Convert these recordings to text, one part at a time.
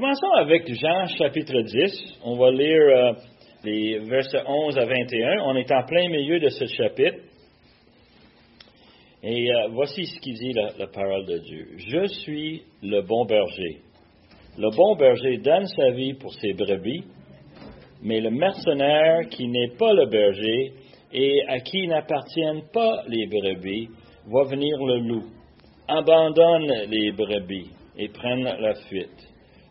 Commençons avec Jean chapitre 10. On va lire euh, les versets 11 à 21. On est en plein milieu de ce chapitre. Et euh, voici ce qui dit la, la parole de Dieu. Je suis le bon berger. Le bon berger donne sa vie pour ses brebis, mais le mercenaire qui n'est pas le berger et à qui n'appartiennent pas les brebis va venir le loup, abandonne les brebis et prenne la fuite.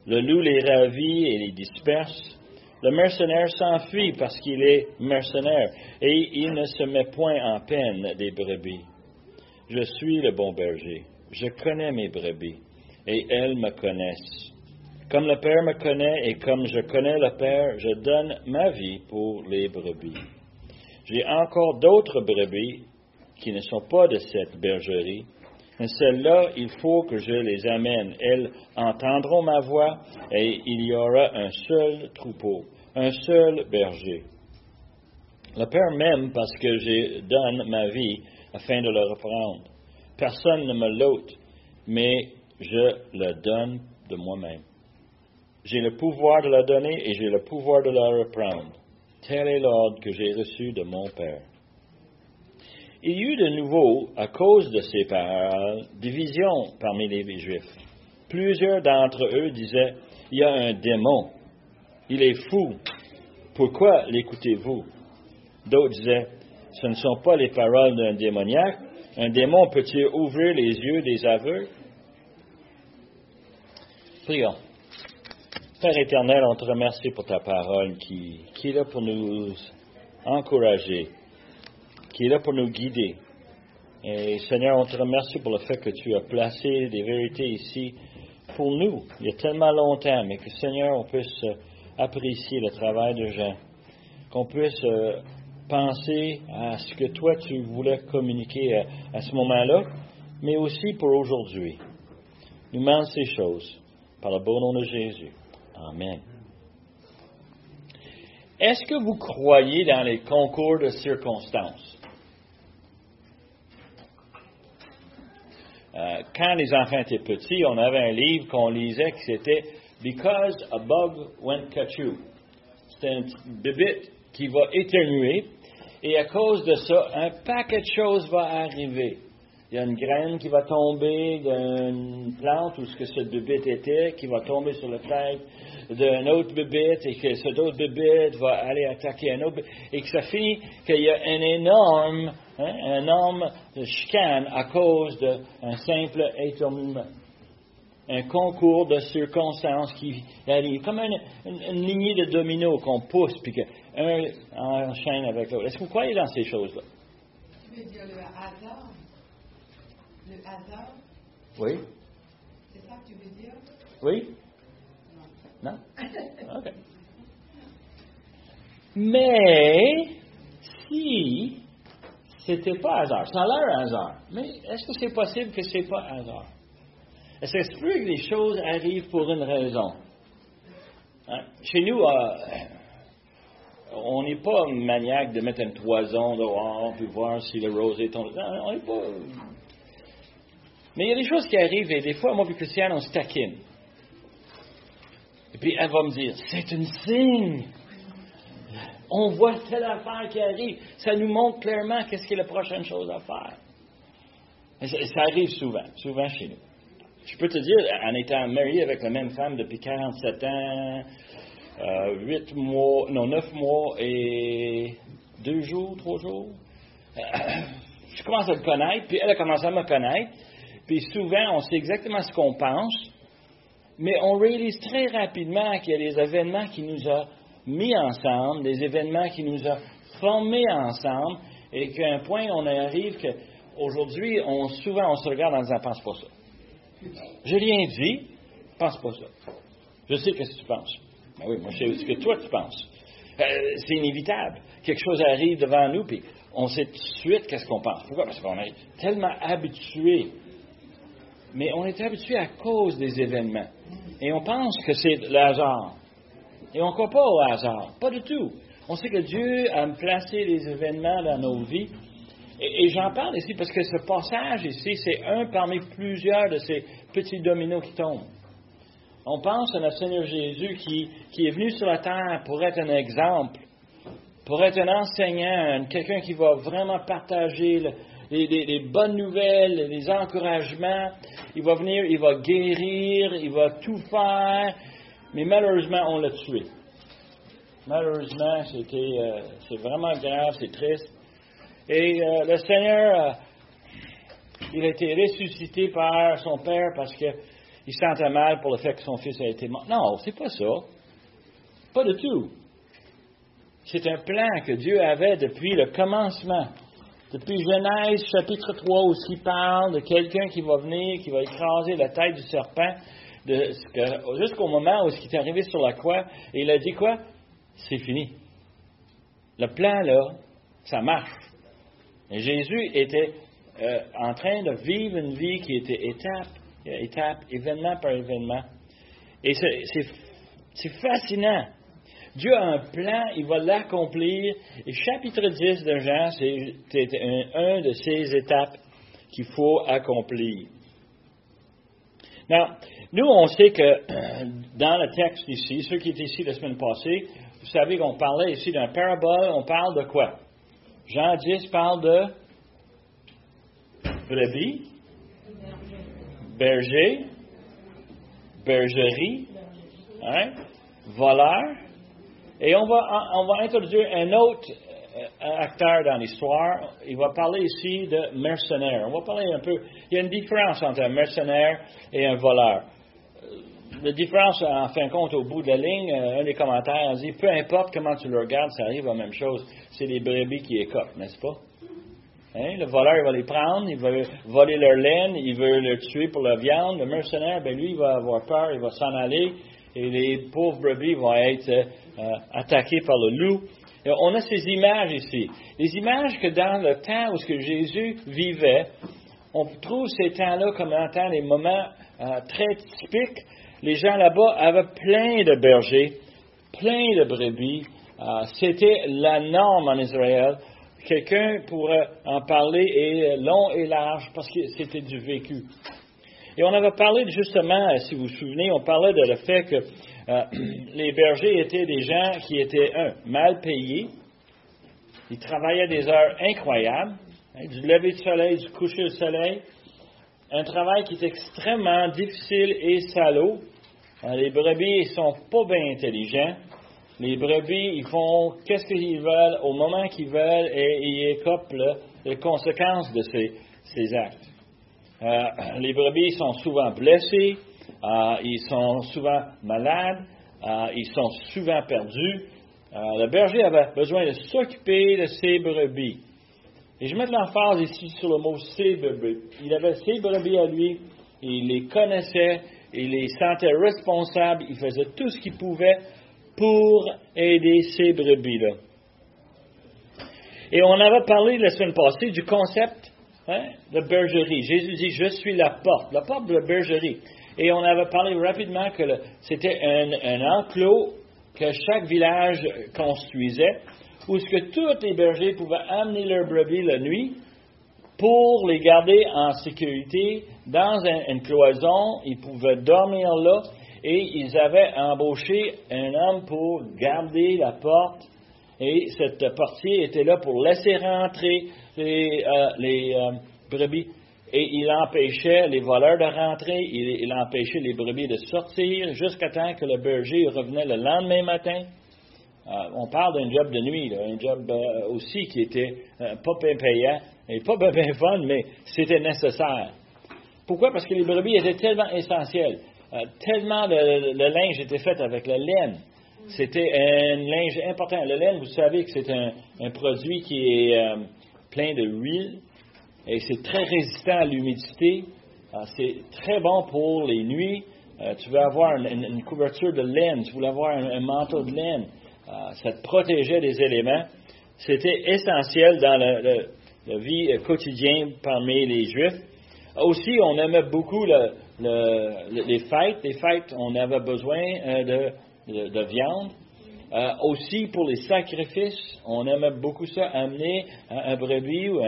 Le loup les ravit et les disperse. Le mercenaire s'enfuit parce qu'il est mercenaire et il ne se met point en peine des brebis. Je suis le bon berger. Je connais mes brebis et elles me connaissent. Comme le Père me connaît et comme je connais le Père, je donne ma vie pour les brebis. J'ai encore d'autres brebis qui ne sont pas de cette bergerie. Celles-là, il faut que je les amène. Elles entendront ma voix et il y aura un seul troupeau, un seul berger. Le Père m'aime parce que je donne ma vie afin de le reprendre. Personne ne me l'ôte, mais je le donne de moi-même. J'ai le pouvoir de la donner et j'ai le pouvoir de la reprendre. Tel est l'ordre que j'ai reçu de mon Père. Il y eut de nouveau, à cause de ces paroles, division parmi les Juifs. Plusieurs d'entre eux disaient, il y a un démon, il est fou, pourquoi l'écoutez-vous D'autres disaient, ce ne sont pas les paroles d'un démoniaque, un démon peut-il ouvrir les yeux des aveugles Prions. Père éternel, on te remercie pour ta parole qui, qui est là pour nous encourager, qui est là pour nous guider. Et Seigneur, on te remercie pour le fait que tu as placé des vérités ici pour nous, il y a tellement longtemps, mais que Seigneur, on puisse apprécier le travail de Jean, qu'on puisse euh, penser à ce que toi tu voulais communiquer à, à ce moment-là, mais aussi pour aujourd'hui. Nous demandons ces choses par le beau nom de Jésus. Amen. Est-ce que vous croyez dans les concours de circonstances? Euh, quand les enfants étaient petits, on avait un livre qu'on lisait qui c'était Because a bug went cachou. C'est un bébé qui va éternuer et à cause de ça, un paquet de choses va arriver. Il y a une graine qui va tomber d'une plante où ce que ce bébé était, qui va tomber sur la tête d'un autre bébé et que cet autre bébé va aller attaquer un autre et que ça finit qu'il y a un énorme, hein, un énorme chicane à cause d'un simple éternuement. Un concours de circonstances qui arrive, comme une, une, une lignée de dominos qu'on pousse puis qu'un enchaîne avec l'autre. Est-ce que vous croyez dans ces choses-là? Tu veux dire le hasard? Le hasard? Oui. C'est ça que tu veux dire? Oui? Non? OK. Mais si c'était pas hasard, ça a l'air hasard, mais est-ce que c'est possible que c'est pas hasard? Est-ce que c'est que les choses arrivent pour une raison? Hein? Chez nous, euh, on n'est pas maniaque de mettre une toison dehors puis voir si le rosé tombe. Non, on n'est pas. Mais il y a des choses qui arrivent et des fois, moi et Christiane, on se taquine. Puis elle va me dire, c'est un signe. On voit telle affaire qui arrive. Ça nous montre clairement qu'est-ce qui est la prochaine chose à faire. Et ça, arrive souvent, souvent chez nous. Je peux te dire, en étant marié avec la même femme depuis 47 ans, euh, 8 mois, non, 9 mois et 2 jours, 3 jours, je commence à le connaître, puis elle a commencé à me connaître. Puis souvent, on sait exactement ce qu'on pense, mais on réalise très rapidement qu'il y a des événements qui nous ont mis ensemble, des événements qui nous ont formés ensemble, et qu'à un point, on arrive qu'aujourd'hui, on, souvent, on se regarde en disant, pense pas ça. J'ai rien dit, pense pas ça. Je sais ce que tu penses. Ben oui, moi, je sais ce que toi, tu penses. Euh, c'est inévitable. Quelque chose arrive devant nous, puis on sait tout de suite qu'est-ce qu'on pense. Pourquoi? Parce qu'on est tellement habitué. Mais on est habitué à cause des événements. Et on pense que c'est le hasard. Et on ne croit pas au hasard. Pas du tout. On sait que Dieu a placé les événements dans nos vies. Et, j'en parle ici parce que ce passage ici, c'est un parmi plusieurs de ces petits dominos qui tombent. on pense à notre Seigneur Jésus qui, qui est venu sur la terre pour être un exemple, pour être un enseignant, quelqu'un qui va vraiment partager les, bonnes nouvelles, les encouragements. Il va venir, il va guérir, il va tout faire, mais malheureusement, on l'a tué. Malheureusement, c'était, euh, c'est vraiment grave, c'est triste. Et euh, le Seigneur, euh, il a été ressuscité par son Père parce qu'il sentait mal pour le fait que son fils a été mort. Non, c'est pas ça. Pas du tout. C'est un plan que Dieu avait depuis le commencement. Depuis Genèse chapitre 3 où il parle de quelqu'un qui va venir, qui va écraser la tête du serpent, jusqu'au moment où il est arrivé sur la croix, et il a dit quoi? C'est fini. Le plan, là, ça marche. Et Jésus était euh, en train de vivre une vie qui était étape, étape, événement par événement. Et c'est fascinant. Dieu a un plan, il va l'accomplir. Et chapitre 10 de Jean, c'est un, de ces étapes qu'il faut accomplir. Now, nous, on sait que dans le texte ici, ceux qui étaient ici la semaine passée, vous savez qu'on parlait ici d'un parabole, on parle de quoi? Jean 10 parle de brebis, berger, bergerie, hein, voleur, et on va, on va introduire un autre euh, acteur dans l'histoire. Il va parler ici de mercenaire. On va parler un peu. Il y a une différence entre un mercenaire et un voleur. Euh, la différence, en fin de compte, au bout de la ligne, euh, un des commentaires dit peu importe comment tu le regardes, ça arrive à la même chose. C'est les brebis qui écopent, n'est-ce pas? Hein? Le voleur, il va les prendre, il va voler leur laine, il veut le tuer pour la viande. Le mercenaire, ben lui, il va avoir peur, il va s'en aller, et les pauvres brebis vont être euh, attaqués par le loup. on a ces images ici. Les images que dans le temps où que Jésus vivait, on trouve ces temps-là comme étant des moments euh, très typiques. Les gens là-bas avaient plein de bergers, plein de brebis. Euh, c'était la norme en Israël. Quelqu'un pourrait en parler et long et large parce que c'était du vécu. Et on avait parlé justement, si vous vous souvenez, on parlait de le fait que euh, les bergers étaient des gens qui étaient, un, mal payés, ils travaillaient des heures incroyables, hein, du lever du soleil, du coucher du soleil, un travail qui est extrêmement difficile et salaud. Euh, les brebis ne sont pas bien intelligents. Les brebis, ils font qu'est-ce qu'ils veulent au moment qu'ils veulent et ils écopent les conséquences de ces, actes. Euh, les brebis sont souvent blessés, euh, ils sont souvent malades, euh, ils sont souvent perdus. le berger avait besoin de s'occuper de ses brebis. Et je mets l'emphase ici sur le mot ses brebis. Il avait ses brebis à lui, il les connaissait, il les sentait responsables, il faisait tout ce qu'il pouvait pour aider ces brebis-là. Et on avait parlé la semaine passée du concept hein, de bergerie. Jésus dit, je suis la porte, la porte de la bergerie. Et on avait parlé rapidement que c'était un, enclos que chaque village construisait, où ce que tous les bergers pouvaient amener leurs brebis la nuit pour les garder en sécurité dans une cloison. Ils pouvaient dormir là et ils avaient embauché un homme pour garder la porte. Et cette portier était là pour laisser rentrer les, euh, euh, brebis. Et il empêchait les voleurs de rentrer, il, empêchait les brebis de sortir jusqu'à temps que le berger revenait le lendemain matin. Euh, on parle d'un job de nuit, un job aussi qui était pas bien payant et pas bien fun, mais c'était nécessaire. Pourquoi? Parce que les brebis étaient tellement essentielles. Euh, tellement le, linge était fait avec la laine. C'était un linge important. Le laine, vous savez que c'est un, produit qui est euh, plein de huile et c'est très résistant à l'humidité. Euh, c'est très bon pour les nuits. tu veux avoir une, couverture de laine, tu voulais avoir un, manteau de laine. ça te protégeait des éléments. C'était essentiel dans la vie quotidienne parmi les Juifs. Aussi, on aimait beaucoup le, les fêtes. Les fêtes, on avait besoin euh, de, viande. Euh, aussi, pour les sacrifices, on aimait beaucoup ça, amener un, brebis ou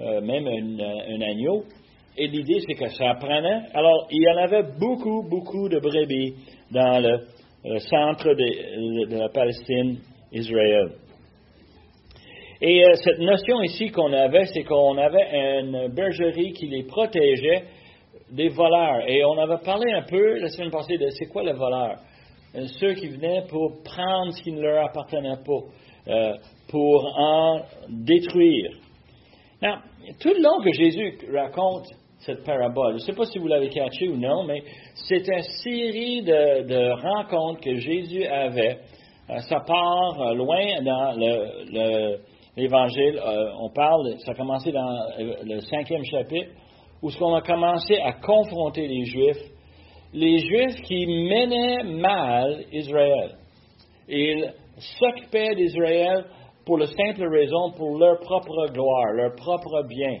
euh, même un, agneau. Et l'idée, c'est que ça prenait. Alors, il y en avait beaucoup, beaucoup de brebis dans le, centre de, la Palestine, Israël. Et euh, cette notion ici qu'on avait, c'est qu'on avait une bergerie qui les protégeait des voleurs. Et on avait parlé un peu la semaine passée de c'est quoi le voleur. Euh, ceux qui venaient pour prendre ce qui ne leur appartenait pas, euh, pour en détruire. Now, tout le long que Jésus raconte cette parabole, je ne sais pas si vous l'avez catché ou non, mais c'est une série de, rencontres que Jésus avait. ça part loin dans le l'Évangile, euh, on parle, ça a commencé dans euh, le cinquième chapitre, où ce qu'on a commencé à confronter les Juifs, les Juifs qui menaient mal Israël. Ils s'occupaient d'Israël pour la simple raison, pour leur propre gloire, leur propre bien.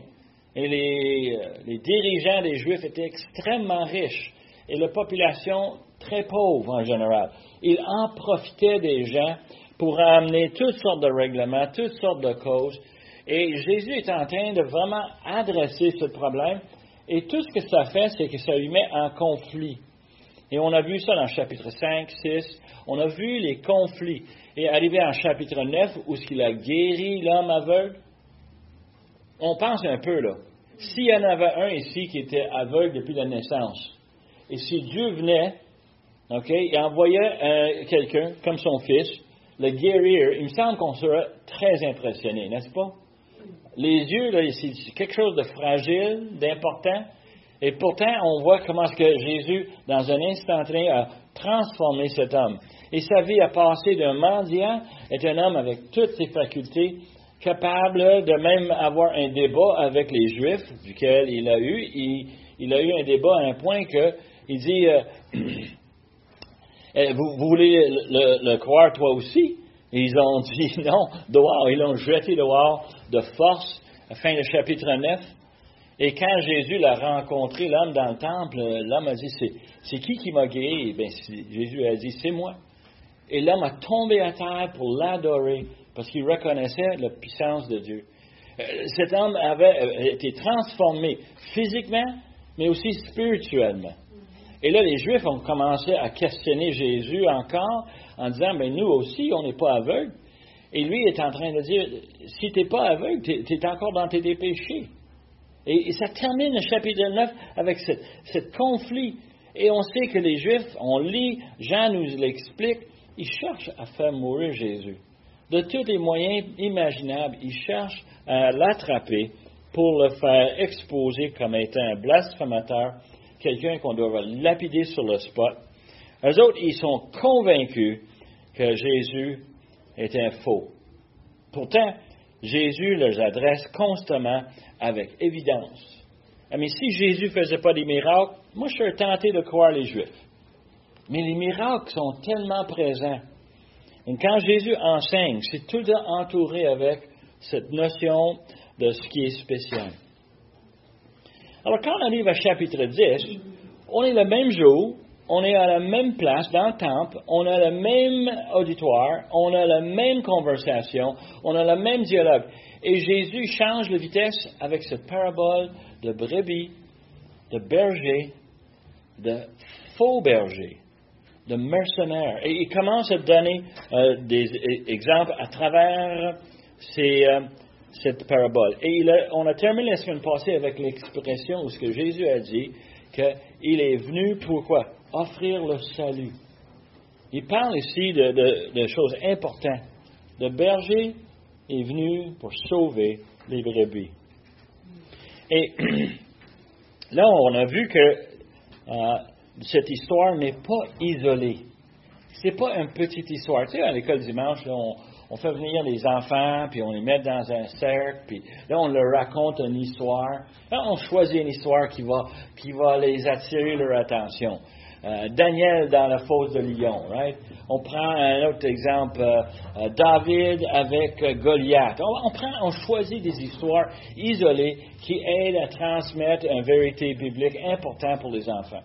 Et les, euh, les dirigeants des Juifs étaient extrêmement riches et la population très pauvre en général. Ils en profitaient des gens pour amener toutes sortes de règlements, toutes sortes de causes. Et Jésus est en train de vraiment adresser ce problème. Et tout ce que ça fait, c'est que ça lui met en conflit. Et on a vu ça dans le chapitre 5, 6. On a vu les conflits. Et arrivé en chapitre 9, où ce qu'il a guéri l'homme aveugle, on pense un peu là. S'il y en avait un ici qui était aveugle depuis la naissance, et si Dieu venait, OK, il envoyait euh, quelqu'un comme son fils, le guérir, il me semble qu'on sera très impressionné, n'est-ce pas? Les yeux, là, c'est quelque chose de fragile, d'important. Et pourtant, on voit comment ce que Jésus, dans un instant a transformé cet homme. Et sa vie a passé d'un mendiant, est un homme avec toutes ses facultés, capable de même avoir un débat avec les Juifs, duquel il a eu. Il, a eu un débat à un point que il dit euh, Eh, vous, voulez le, croire toi aussi? ils ont dit non, dehors. Ils l'ont jeté dehors de force, à fin du chapitre 9. Et quand Jésus l'a rencontré, l'homme dans le temple, l'homme a dit, c'est, qui qui m'a guéri? Ben, Jésus a dit, c'est moi. Et l'homme a tombé à terre pour l'adorer, parce qu'il reconnaissait la puissance de Dieu. Euh, cet homme avait euh, été transformé physiquement, mais aussi spirituellement. Et là, les Juifs ont commencé à questionner Jésus encore en disant, mais nous aussi, on n'est pas aveugles. Et lui est en train de dire, si tu n'es pas aveugle, tu es, encore dans tes péchés. Et, ça termine le chapitre 9 avec ce conflit. Et on sait que les Juifs, on lit, Jean nous l'explique, ils cherchent à faire mourir Jésus. De tous les moyens imaginables, ils cherchent à l'attraper pour le faire exposer comme étant un blasphémateur quelqu'un qu'on doit lapider sur le spot. Eux autres, ils sont convaincus que Jésus est un faux. Pourtant, Jésus les adresse constamment avec évidence. Ah, mais si Jésus ne faisait pas des miracles, moi je serais tenté de croire les Juifs. Mais les miracles sont tellement présents. Et quand Jésus enseigne, c'est tout entouré avec cette notion de ce qui est spécial. Alors, quand on arrive à chapitre 10, on est le même jour, on est à la même place dans le temple, on a le même auditoire, on a la même conversation, on a le même dialogue. Et Jésus change de vitesse avec cette parabole de brebis, de berger, de faux berger, de mercenaires. Et il commence à donner euh, des exemples à travers euh, cette parabole. Et on a terminé la semaine passée avec l'expression où ce que Jésus a dit, qu'il est venu pour quoi? Offrir le salut. Il parle ici de, choses importantes. Le berger est venu pour sauver les brebis. Et là, on a vu que euh, cette histoire n'est pas isolée. C'est pas une petite histoire. Tu sais, à l'école dimanche, on, fait venir les enfants, puis on les met dans un cercle, puis là, on leur raconte une histoire. Là, on choisit une histoire qui va, qui va les attirer leur attention. Euh, Daniel dans la fosse de Lion, right? On prend un autre exemple, euh, euh, David avec Goliath. On, prend, on choisit des histoires isolées qui aident à transmettre une vérité biblique importante pour les enfants.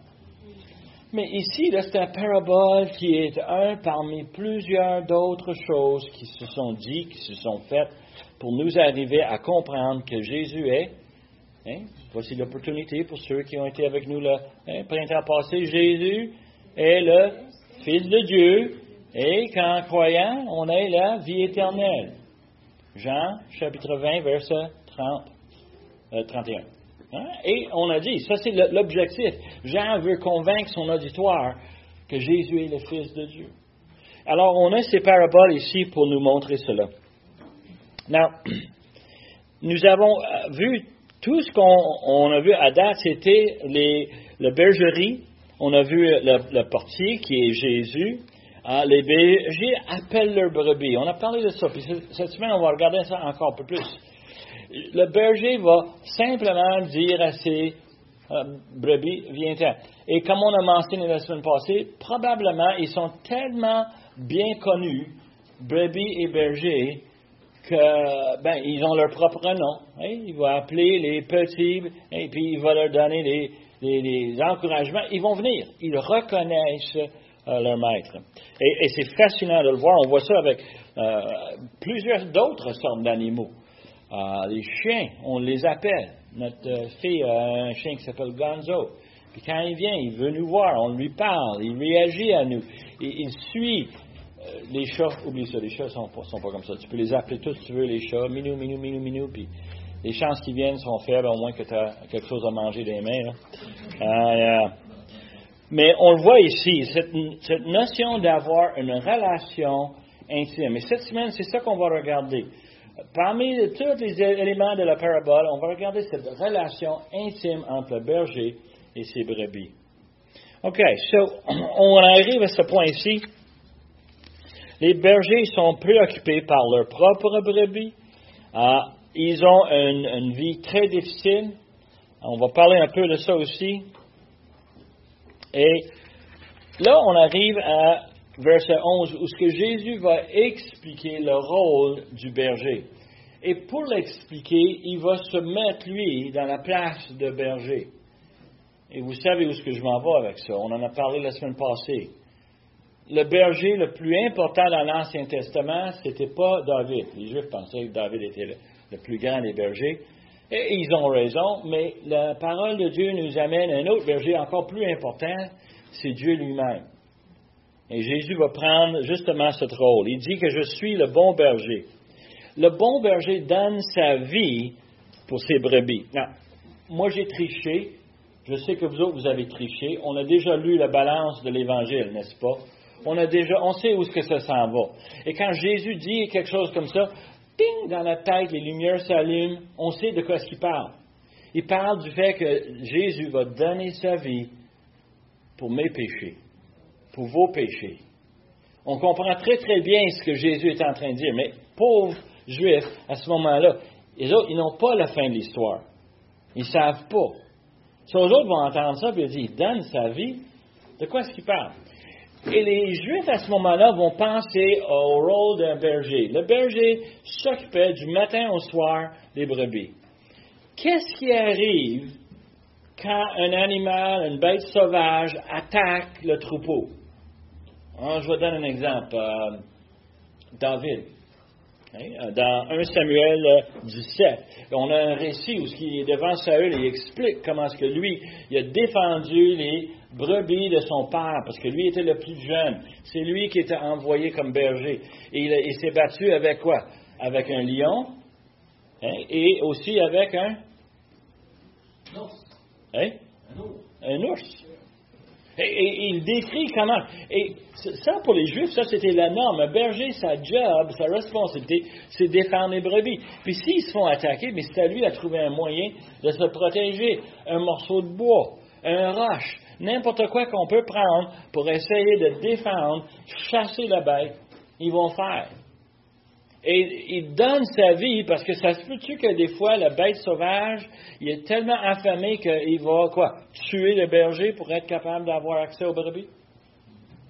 Mais ici, c'est un parabole qui est un parmi plusieurs d'autres choses qui se sont dites, qui se sont faites pour nous arriver à comprendre que Jésus est. Hein, voici l'opportunité pour ceux qui ont été avec nous le hein, printemps passé. Jésus est le Fils de Dieu, et qu'en croyant, on ait la vie éternelle. Jean, chapitre 20, verset 30, 31. Hein? Et on a dit, ça c'est l'objectif. Jean veut convaincre son auditoire que Jésus est le Fils de Dieu. Alors, on a ces paraboles ici pour nous montrer cela. Now, nous avons euh, vu tout ce qu'on a vu à date, c'était la bergerie. On a vu le, portier qui est Jésus. Ah, les bergers appellent leurs brebis. On a parlé de ça. Puis cette semaine, on va regarder ça encore un peu plus. Le berger va simplement dire à ses euh, brebis, viens-t'en. Et comme on a mentionné la semaine passée, probablement ils sont tellement bien connus, brebis et bergers, que ben, ils ont leur propre nom. Hein. Il va appeler les petits et puis il va leur donner les, encouragements. Ils vont venir. Ils reconnaissent euh, leur maître. Et, c'est fascinant de le voir. On voit ça avec euh, plusieurs d'autres sortes d'animaux. Euh, les chiens, on les appelle. Notre fille a un chien qui s'appelle Gonzo. Puis quand il vient, il veut nous voir, on lui parle, il réagit à nous, il suit euh, les chats, oublie ça, les chats sont sont pas comme ça. Tu peux les appeler tous si tu veux, les chats, minou, minou, minou, minou, puis les chances qu'ils viennent sont faibles, au moins que tu as quelque chose à manger des mains. Euh, euh, mais on le voit ici, cette, cette notion d'avoir une relation intime. Et cette semaine, c'est ça qu'on va regarder. Parmi tous les éléments de la parabole, on va regarder cette relation intime entre le berger et ses brebis. OK, so, on arrive à ce point ici. Les bergers sont préoccupés par leur propre brebis. Ah, ils ont une, vie très difficile. On va parler un peu de ça aussi. Et là, on arrive à verset 11 où ce Jésus va expliquer le rôle du berger. Et pour l'expliquer, il va se mettre, lui, dans la place de berger. Et vous savez où ce que je m'en vais avec ça. On en a parlé la semaine passée le berger le plus important dans l'Ancien Testament, c'était pas David. Les Juifs pensaient que David était le, plus grand des bergers. Et ils ont raison, mais la parole de Dieu nous amène à un autre berger encore plus important, c'est Dieu lui-même. Et Jésus va prendre justement ce rôle. Il dit que je suis le bon berger. Le bon berger donne sa vie pour ses brebis. Non, moi j'ai triché. Je sais que vous autres, vous avez triché. On a déjà lu la balance de l'Évangile, n'est-ce pas? on a déjà, on sait où ce que ça s'en va. Et quand Jésus dit quelque chose comme ça, ping, dans la tête, les lumières s'allument, on sait de quoi ce qu'il parle. Il parle du fait que Jésus va donner sa vie pour mes péchés, pour vos péchés. On comprend très très bien ce que Jésus est en train de dire, mais pauvres Juifs, à ce moment-là, ils n'ont pas la fin de l'histoire. Ils ne savent pas. Si les autres vont entendre ça, et ils disent, donne sa vie, de quoi est-ce qu'il parle? Et les Juifs, à ce moment-là, vont penser au rôle d'un berger. Le berger s'occupait du matin au soir des brebis. Qu'est-ce qui arrive quand un animal, une bête sauvage, attaque le troupeau? Hein, je vous donne un exemple. Euh, David. Hein, dans 1 Samuel 17, on a un récit où il est devant Saül et il explique comment est-ce que lui, il a défendu les brebis de son père, parce que lui était le plus jeune. C'est lui qui était envoyé comme berger. Et il, s'est battu avec quoi? Avec un lion hein, et aussi avec un... Hein? Un ours. Un ours. Et, il décrit comment. Et ça, pour les Juifs, ça, c'était la norme. Un berger, sa job, sa responsabilité, c'est défendre les brebis. Puis s'ils se font attaquer, mais c'est à lui à trouver un moyen de se protéger. Un morceau de bois, un roche, n'importe quoi qu'on peut prendre pour essayer de défendre, chasser la bête, ils vont faire. Et il donne sa vie parce que ça se peut-tu que des fois, la bête sauvage, il est tellement affamé qu'il va, quoi, tuer le berger pour être capable d'avoir accès aux brebis?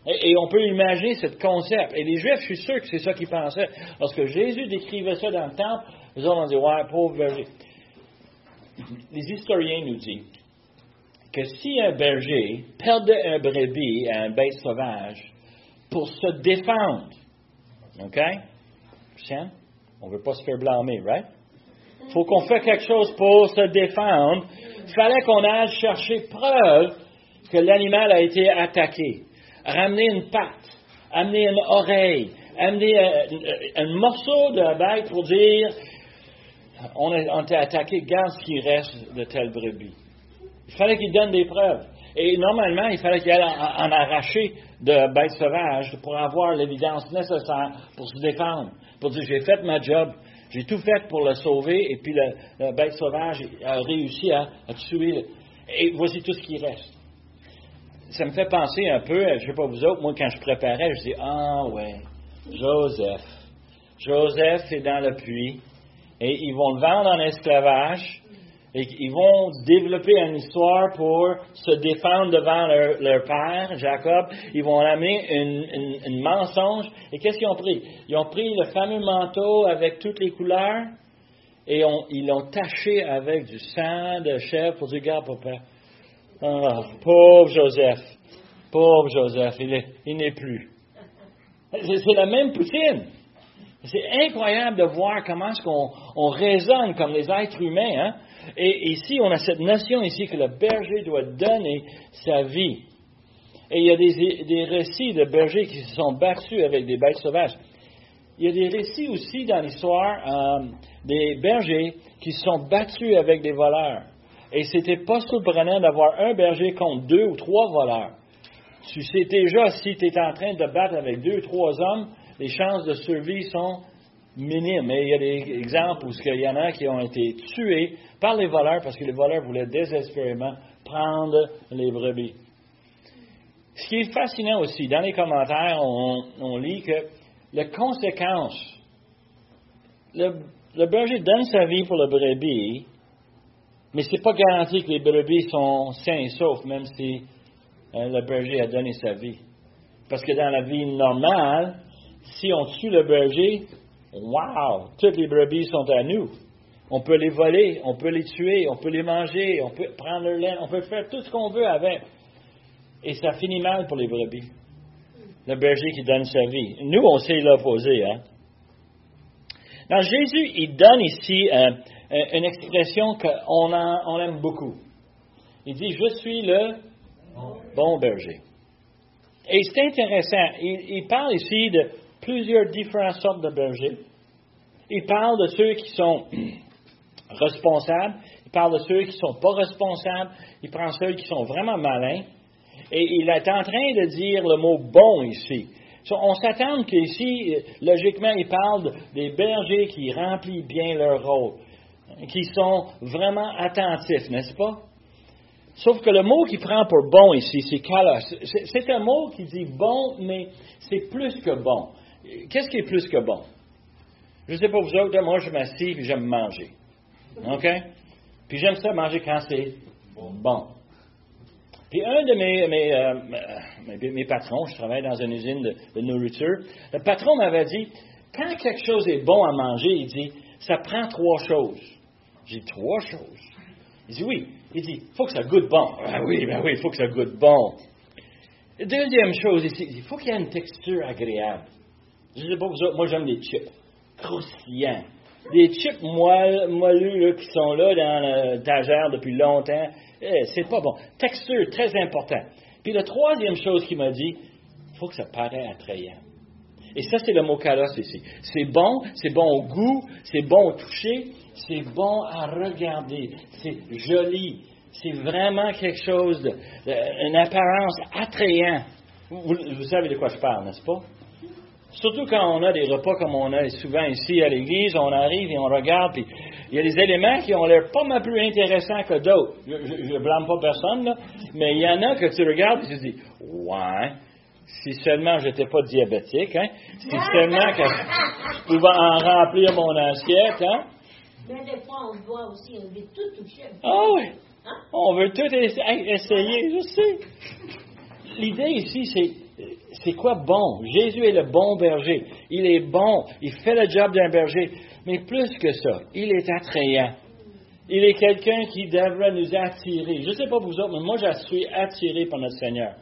Et, on peut imaginer ce concept. Et les Juifs, je suis sûr que c'est ça qu'ils pensaient. Lorsque Jésus décrivait ça dans le temple, ils ont dit, ouais, pauvre berger. Les historiens nous disent que si un berger perdait un brebis à un bête sauvage pour se défendre, OK? On ne veut pas se faire blâmer, right? Il faut qu'on fasse quelque chose pour se défendre. Il fallait qu'on aille chercher preuve que l'animal a été attaqué. ramener une patte, amener une oreille, amener euh, un, morceau de bête pour dire on a, attaqué, garde ce qui reste de telle brebis. Il fallait qu'il donne des preuves. Et normalement, il fallait qu'il aille en, arracher de bêtes sauvages pour avoir l'évidence nécessaire pour se défendre, pour dire j'ai fait ma job, j'ai tout fait pour le sauver, et puis la, bête sauvage a réussi à, tuer. Et voici tout ce qui reste. Ça me fait penser un peu, je ne sais pas vous autres, moi quand je préparais, je dis Ah ouais, Joseph. Joseph est dans le puits, et ils vont le vendre en esclavage, ils vont développer une histoire pour se défendre devant leur, père, Jacob. Ils vont amener une, mensonge. Et qu'est-ce qu'ils ont pris? Ils ont pris le fameux manteau avec toutes les couleurs et ils l'ont taché avec du sang de chèvre pour dire, regarde, papa. Oh, pauvre Joseph. Pauvre Joseph, il n'est plus. C'est la même poutine. C'est incroyable de voir comment est-ce qu'on on raisonne comme les êtres humains. Hein? Et ici, on a cette notion ici que le berger doit donner sa vie. Et il y a des, récits de bergers qui se sont battus avec des bêtes sauvages. Il y a des récits aussi dans l'histoire euh, des bergers qui se sont battus avec des voleurs. Et c'était pas surprenant d'avoir un berger contre deux ou trois voleurs. Tu sais déjà, si tu es en train de battre avec deux ou trois hommes, les chances de survie sont minimes. Et il y a des exemples où il y en a qui ont été tués par les voleurs parce que les voleurs voulaient désespérément prendre les brebis. Ce qui est fascinant aussi, dans les commentaires, on, lit que les conséquences, le, berger donne sa vie pour le brebis, mais ce n'est pas garanti que les brebis sont sains et saufs, même si hein, le berger a donné sa vie. Parce que dans la vie normale, si on tue le berger, wow, toutes les brebis sont à nous. On peut les voler, on peut les tuer, on peut les manger, on peut prendre leur laine, on peut faire tout ce qu'on veut avec. Et ça finit mal pour les brebis. Le berger qui donne sa vie. Nous, on sait l'opposer. Hein? Jésus, il donne ici euh, une expression qu'on on aime beaucoup. Il dit, je suis le bon berger. Et c'est intéressant. il parle ici de plusieurs différentes sortes de bergers. Il parle de ceux qui sont responsables, il parle de ceux qui ne sont pas responsables, il prend ceux qui sont vraiment malins, et il est en train de dire le mot bon ici. On s'attend qu'ici, logiquement, il parle des bergers qui remplissent bien leur rôle, qui sont vraiment attentifs, n'est-ce pas? Sauf que le mot qu'il prend pour bon ici, c'est kalos. C'est un mot qui dit bon, mais c'est plus que bon. Qu'est-ce qui est plus que bon? Je ne sais pas vous autres, moi je m'assieds et j'aime manger. OK? Puis j'aime ça manger quand c'est bon. Puis un de mes, mes, euh, mes, patrons, je travaille dans une usine de, nourriture, le patron m'avait dit, quand quelque chose est bon à manger, il dit, ça prend trois choses. J'ai trois choses? Il dit oui. Il dit, faut que ça goûte bon. Ah oui, ben oui, il faut que ça goûte bon. Deuxième chose ici, il faut qu'il y ait une texture agréable. Je sais pas vous moi j'aime les chips. Croustillants. Des chips moelleux qui sont là dans le tagère depuis longtemps. Eh, c'est pas bon. Texture, très important. Puis la troisième chose qu'il m'a dit, il faut que ça paraît attrayant. Et ça, c'est le mot kalos ici. C'est bon, c'est bon au goût, c'est bon au toucher, c'est bon à regarder, c'est joli, c'est vraiment quelque chose, une apparence attrayante. vous savez de quoi je parle, n'est-ce pas? Surtout quand on a des repas comme on a souvent ici à l'église, on arrive et on regarde, puis il y a des éléments qui ont l'air pas mal plus intéressants que d'autres. Je ne blâme pas personne, là, mais il y en a que tu regardes et tu te dis, ouais, si seulement je n'étais pas diabétique, hein, si seulement que je pouvais en remplir mon assiette, hein. Mais des fois, on doit aussi, on veut tout toucher. Ah oui, hein? on veut tout essayer, je sais. L'idée ici, c'est c'est quoi bon? Jésus est le bon berger. Il est bon. Il fait le job d'un berger. Mais plus que ça, il est attrayant. Il est quelqu'un qui devrait nous attirer. Je ne sais pas vous autres, mais moi, je suis attiré par notre Seigneur.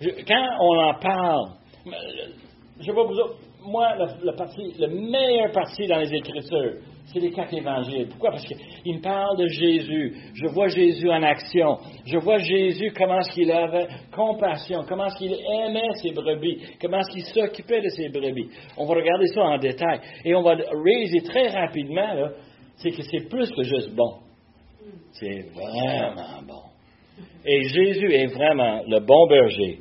quand on en parle, je ne sais pas vous autres, moi, le, meilleur parti dans les Écritures, c'est les quatre évangiles. Pourquoi? Parce qu'ils me parlent de Jésus. Je vois Jésus en action. Je vois Jésus comment est-ce qu'il avait compassion, comment est-ce qu'il aimait ses brebis, comment est-ce qu'il s'occupait de ses brebis. On va regarder ça en détail. Et on va réaliser très rapidement, c'est que c'est plus que juste bon. C'est vraiment bon. Et Jésus est vraiment le bon berger.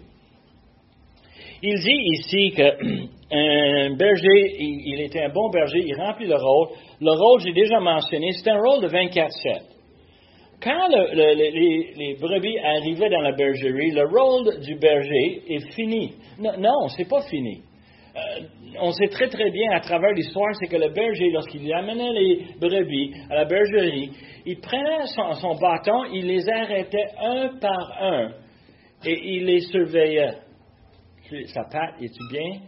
Il dit ici qu'un berger, il, était un bon berger, il remplit le rôle. Le rôle, j'ai déjà mentionné, c'est un rôle de 24-7. Quand les, brebis arrivaient dans la bergerie, le rôle du berger est fini. Non, non c'est pas fini. Euh, on sait très très bien à travers l'histoire, c'est que le berger, lorsqu'il amenait les brebis à la bergerie, il prenait son, bâton, il les arrêtait un par un et il les surveillait. Sa patte, est-tu bien?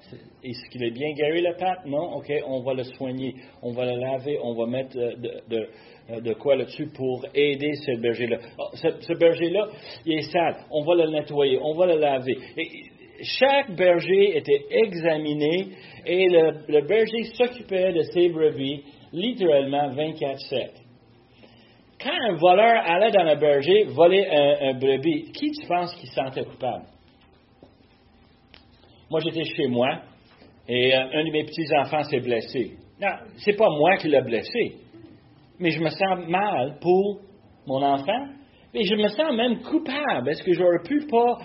Est-ce qu'il est bien guéri, la patte? Non? OK, on va le soigner. On va le laver. On va mettre euh, de, euh, de, quoi là-dessus pour aider ce berger-là. Oh, ce, berger-là, il est sale. On va le nettoyer. On va le laver. Chaque berger était examiné et le, berger s'occupait de ses brebis littéralement 24-7. Quand un voleur allait dans le berger voler un, brebis, qui tu penses qui se sentait coupable? Moi, j'étais chez moi et euh, un de mes petits-enfants s'est blessé. Non, c'est pas moi qui l'ai blessé, mais je me sens mal pour mon enfant et je me sens même coupable. Est-ce que j'aurais pu pas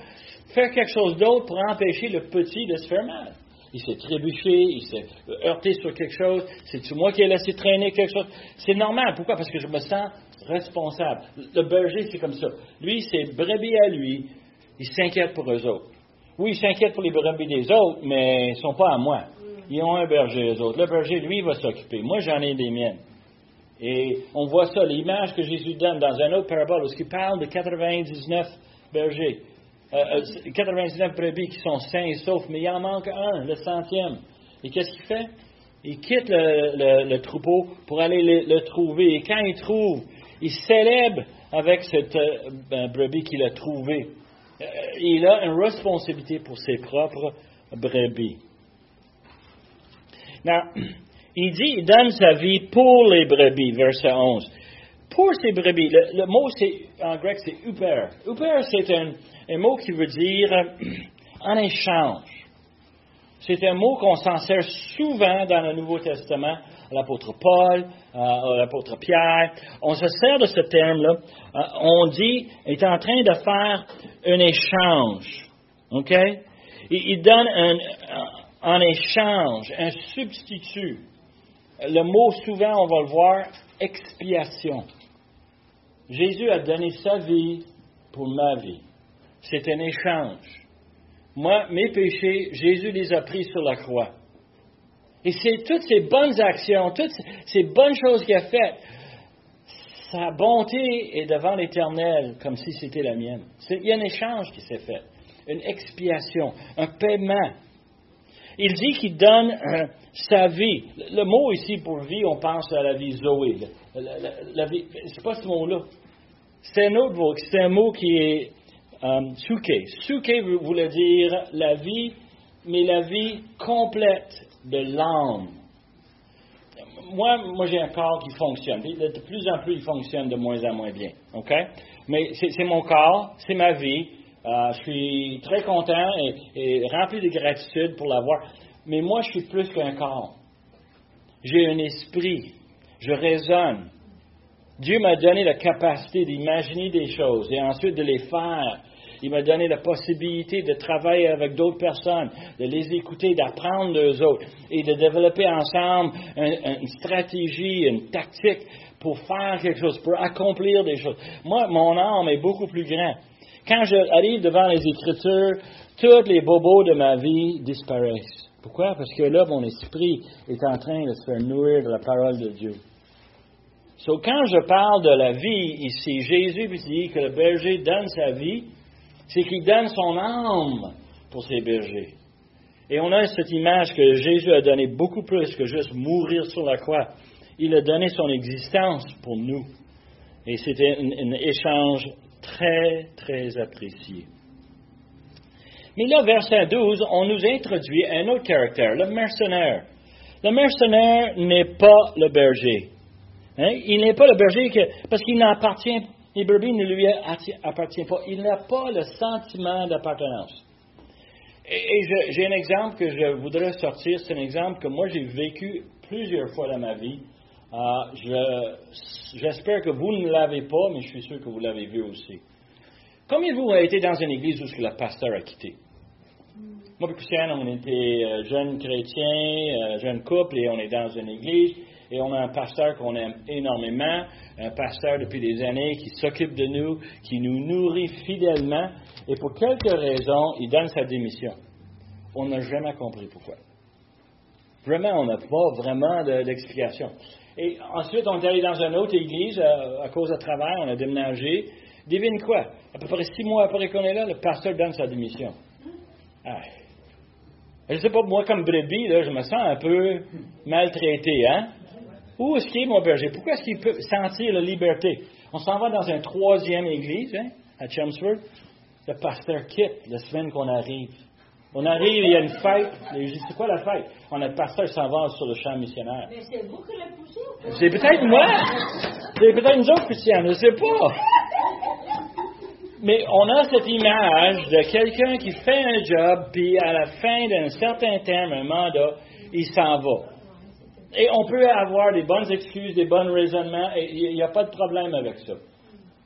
faire quelque chose d'autre pour empêcher le petit de se faire mal? Il s'est trébuché, il s'est heurté sur quelque chose, c'est moi qui ai laissé traîner quelque chose? C'est normal. Pourquoi? Parce que je me sens responsable. Le berger, c'est comme ça. Lui, c'est brebis à lui. Il s'inquiète pour eux autres. Oui, ils s'inquiètent pour les brebis des autres, mais ils ne sont pas à moi. Ils ont un berger, les autres. Le berger, lui, va s'occuper. Moi, j'en ai des miennes. Et on voit ça, l'image que Jésus donne dans un autre parabole, où il parle de 99 bergers, 99 euh, euh, brebis qui sont sains et saufs, mais il en manque un, le centième. Et qu'est-ce qu'il fait? Il quitte le, troupeau pour aller le, trouver. Et quand il trouve, il célèbre avec cette euh, ben, brebis qu'il a trouvée. Euh, il a une responsabilité pour ses propres brebis. il dit, il donne sa vie pour les brebis, verset 11. Pour ces brebis, le, mot en grec c'est uper. Uper, c'est un, mot qui veut dire en échange. C'est un mot qu'on s'en sert souvent dans le Nouveau Testament l'apôtre Paul, euh, l'apôtre Pierre. On se sert de ce terme-là. Euh, on dit, est en train de faire un échange. OK? Il, donne un, en échange, un substitut. Le mot, souvent, on va le voir, expiation. Jésus a donné sa vie pour ma vie. C'est un échange. Moi, mes péchés, Jésus les a pris sur la croix. Et c'est toutes ces bonnes actions, toutes ces bonnes choses qu'il a faites, sa bonté est devant l'Éternel comme si c'était la mienne. Il y a un échange qui s'est fait, une expiation, un paiement. Il dit qu'il donne euh, sa vie. Le mot ici pour vie, on pense à la vie Zoé. La, c'est pas ce mot-là. C'est un autre mot. C'est un mot qui est euh, suke. Suke voulait dire la vie, mais la vie complète de l'âme. Moi, moi j'ai un corps qui fonctionne. De plus en plus, il fonctionne de moins en moins bien. OK? Mais c'est mon corps, c'est ma vie. Euh, je suis très content et, rempli de gratitude pour l'avoir. Mais moi, je suis plus qu'un corps. J'ai un esprit. Je raisonne. Dieu m'a donné la capacité d'imaginer des choses et ensuite de les faire il m'a donné la possibilité de travailler avec d'autres personnes, de les écouter, d'apprendre d'eux autres et de développer ensemble une, stratégie, une tactique pour faire quelque chose, pour accomplir des choses. Moi, mon âme est beaucoup plus grand. Quand j'arrive devant les Écritures, tous les bobos de ma vie disparaissent. Pourquoi? Parce que là, mon esprit est en train de se faire nourrir de la parole de Dieu. So, quand je parle de la vie ici, Jésus dit que le berger donne sa vie c'est qu'il donne son âme pour ses bergers. Et on a cette image que Jésus a donné beaucoup plus que juste mourir sur la croix. Il a donné son existence pour nous. Et c'était un, échange très, très apprécié. Mais là, verset 12, on nous introduit un autre caractère, le mercenaire. Le mercenaire n'est pas le berger. Hein? Il n'est pas le berger parce qu'il n'appartient, brebis ne lui appartiennent pas. Il n'a pas le sentiment d'appartenance. Et, j'ai un exemple que je voudrais sortir. C'est un exemple que moi j'ai vécu plusieurs fois dans ma vie. Euh, j'espère que vous ne l'avez pas, mais je suis sûr que vous l'avez vu aussi. Combien de vous avez été dans une église où le pasteur a quitté? Moi et Christiane, on était euh, jeunes chrétiens, euh, jeunes couples, et on est dans une église, et on a un pasteur qu'on aime énormément, un pasteur depuis des années qui s'occupe de nous, qui nous nourrit fidèlement, et pour quelques raisons, il donne sa démission. On n'a jamais compris pourquoi. Vraiment, on n'a pas vraiment d'explication. et ensuite, on est allé dans une autre église euh, à cause de travail, on a déménagé. Devine quoi? À peu près six mois après qu'on est là, le pasteur donne sa démission. Ah. Je ne sais pas, moi, comme brebis, je me sens un peu maltraité, hein? Où est-ce qu'il est, mon berger? Pourquoi est-ce qu'il peut sentir la liberté? On s'en va dans une troisième église, hein, à Chelmsford. Le pasteur quitte la semaine qu'on arrive. On arrive, il y a une fête. C'est quoi la fête? On a le pasteur s'en va sur le champ missionnaire. Mais c'est vous qui l'avez poussé? C'est peut-être moi. C'est peut-être nous autres, Christian, je ne sais pas. Mais on a cette image de quelqu'un qui fait un job, puis à la fin d'un certain terme, un mandat, il s'en va. Et on peut avoir des bonnes excuses, des bons raisonnements, et il n'y a pas de problème avec ça.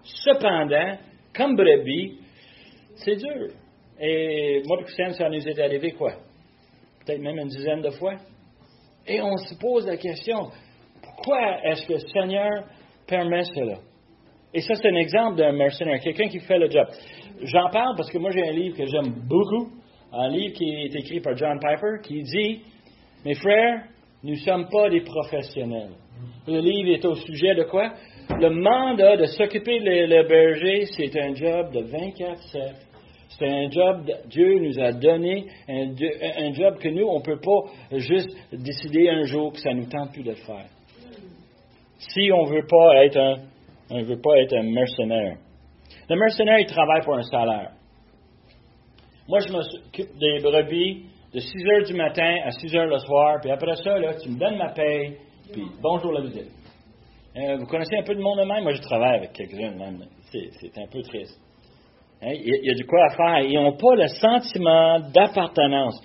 Cependant, comme brebis, c'est dur. Et moi, Christian, ça nous est arrivé quoi? Peut-être même une dizaine de fois. Et on se pose la question, pourquoi est-ce que le Seigneur permet cela? Et ça, c'est un exemple d'un mercenaire, quelqu'un qui fait le job. J'en parle parce que moi, j'ai un livre que j'aime beaucoup, un livre qui est écrit par John Piper, qui dit, mes frères, nous ne sommes pas des professionnels. Le livre est au sujet de quoi? Le mandat de s'occuper le, berger, c'est un job de 24-7. C'est un job que Dieu nous a donné, un, job que nous, on ne peut pas juste décider un jour que ça ne nous tente plus de le faire. Si on ne veut pas être un on veut pas être un mercenaire. Le mercenaire, il travaille pour un salaire. Moi, je m'occupe des brebis de 6 heures du matin à 6 heures le soir, puis après ça, là, tu me donnes ma paye, puis bonjour la visite. Euh, vous connaissez un peu de monde de même? Moi, je travaille avec quelques-uns même. C'est un peu triste. Hein? Il, y a, du quoi à faire. Ils n'ont pas le sentiment d'appartenance.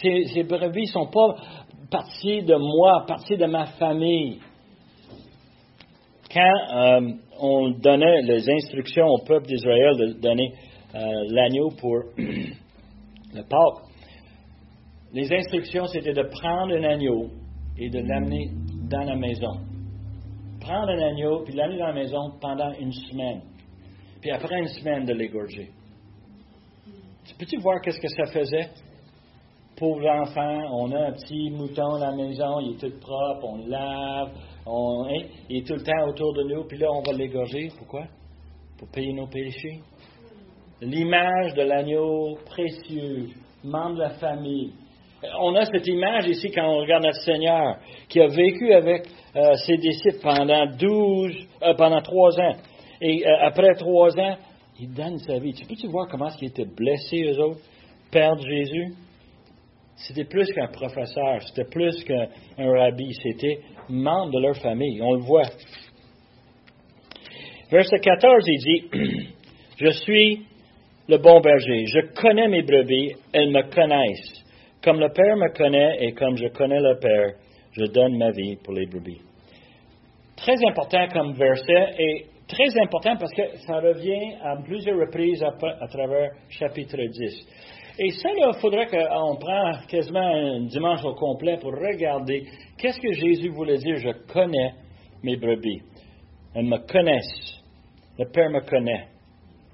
Ces, ces brebis ne sont pas partie de moi, partie de ma famille. Quand euh, on donnait les instructions au peuple d'Israël de donner euh, l'agneau pour le Pâques. Les instructions, c'était de prendre un agneau et de l'amener dans la maison. Prendre un agneau puis l'amener dans la maison pendant une semaine. Puis après une semaine, de l'égorger. Peux-tu voir qu'est-ce que ça faisait? Pauvre enfant, on a un petit mouton à la maison, il est tout propre, on le lave, Hein, il est tout le temps autour de nous, puis là, on va l'égorger. Pourquoi? Pour payer nos péchés. L'image de l'agneau précieux, membre de la famille. On a cette image ici quand on regarde notre Seigneur, qui a vécu avec euh, ses disciples pendant euh, pendant trois ans. Et euh, après trois ans, il donne sa vie. Tu peux-tu voir comment est-ce était blessé, eux autres, perdre Jésus? C'était plus qu'un professeur, c'était plus qu'un rabbi, c'était membre de leur famille. On le voit. Verset 14, il dit, Je suis le bon berger, je connais mes brebis, elles me connaissent. Comme le Père me connaît et comme je connais le Père, je donne ma vie pour les brebis. Très important comme verset et très important parce que ça revient à plusieurs reprises à, à travers chapitre 10. Et ça, il faudrait qu'on prenne quasiment un dimanche au complet pour regarder qu'est-ce que Jésus voulait dire. Je connais mes brebis. Elles me connaissent. Le Père me connaît,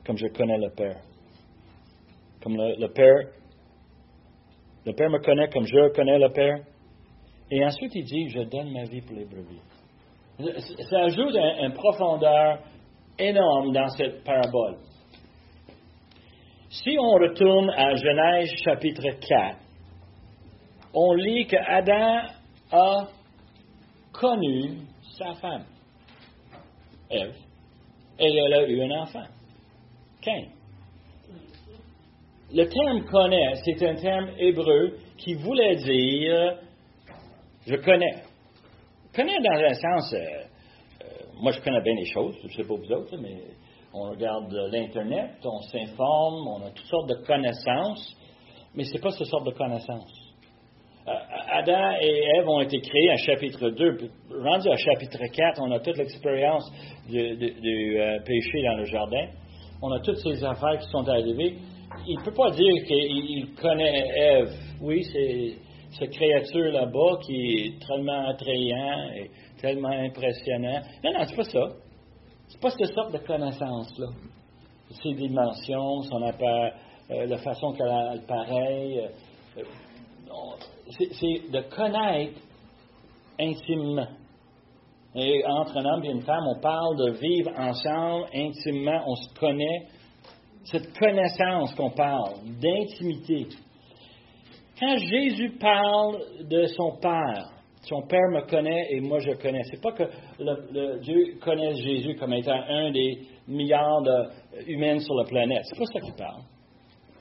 comme je connais le Père. Comme le, Père, le Père me connaît comme je connais le Père. Et ensuite, il dit, je donne ma vie pour les brebis. Ça ajoute une profondeur énorme dans cette parabole. Si on retourne à Genèse chapitre 4, on lit que Adam a connu sa femme, Ève, et elle a eu un enfant, Cain. Le terme connaît, c'est un terme hébreu qui voulait dire je connais. Connais dans un sens, euh, moi, je connais bien les choses, je ne sais pas vous autres, mais on regarde l'Internet, on s'informe, on a toutes sortes de connaissances, mais ce n'est pas ce sorte de connaissances. Euh, Adam et Ève ont été créés à chapitre 2. Rendu à chapitre 4, on a toute l'expérience du, euh, péché dans le jardin. On a toutes ces affaires qui sont arrivées. Il ne peut pas dire qu'il connaît Ève. Oui, c'est cette créature là-bas qui est tellement attrayant et tellement impressionnant. Non, non, c'est pas ça. C'est pas cette sorte de connaissance-là. Ses dimensions, son appart, euh, la façon qu'elle paraît. Euh, c'est de connaître intimement. Et entre un homme et une femme, on parle de vivre ensemble intimement, on se connaît. Cette connaissance qu'on parle, d'intimité. Quand Jésus parle de son Père, son Père me connaît et moi je connais. C'est pas que Dieu connaît Jésus comme étant un des milliards d'humains sur la planète. C'est pas ça qu'il parle.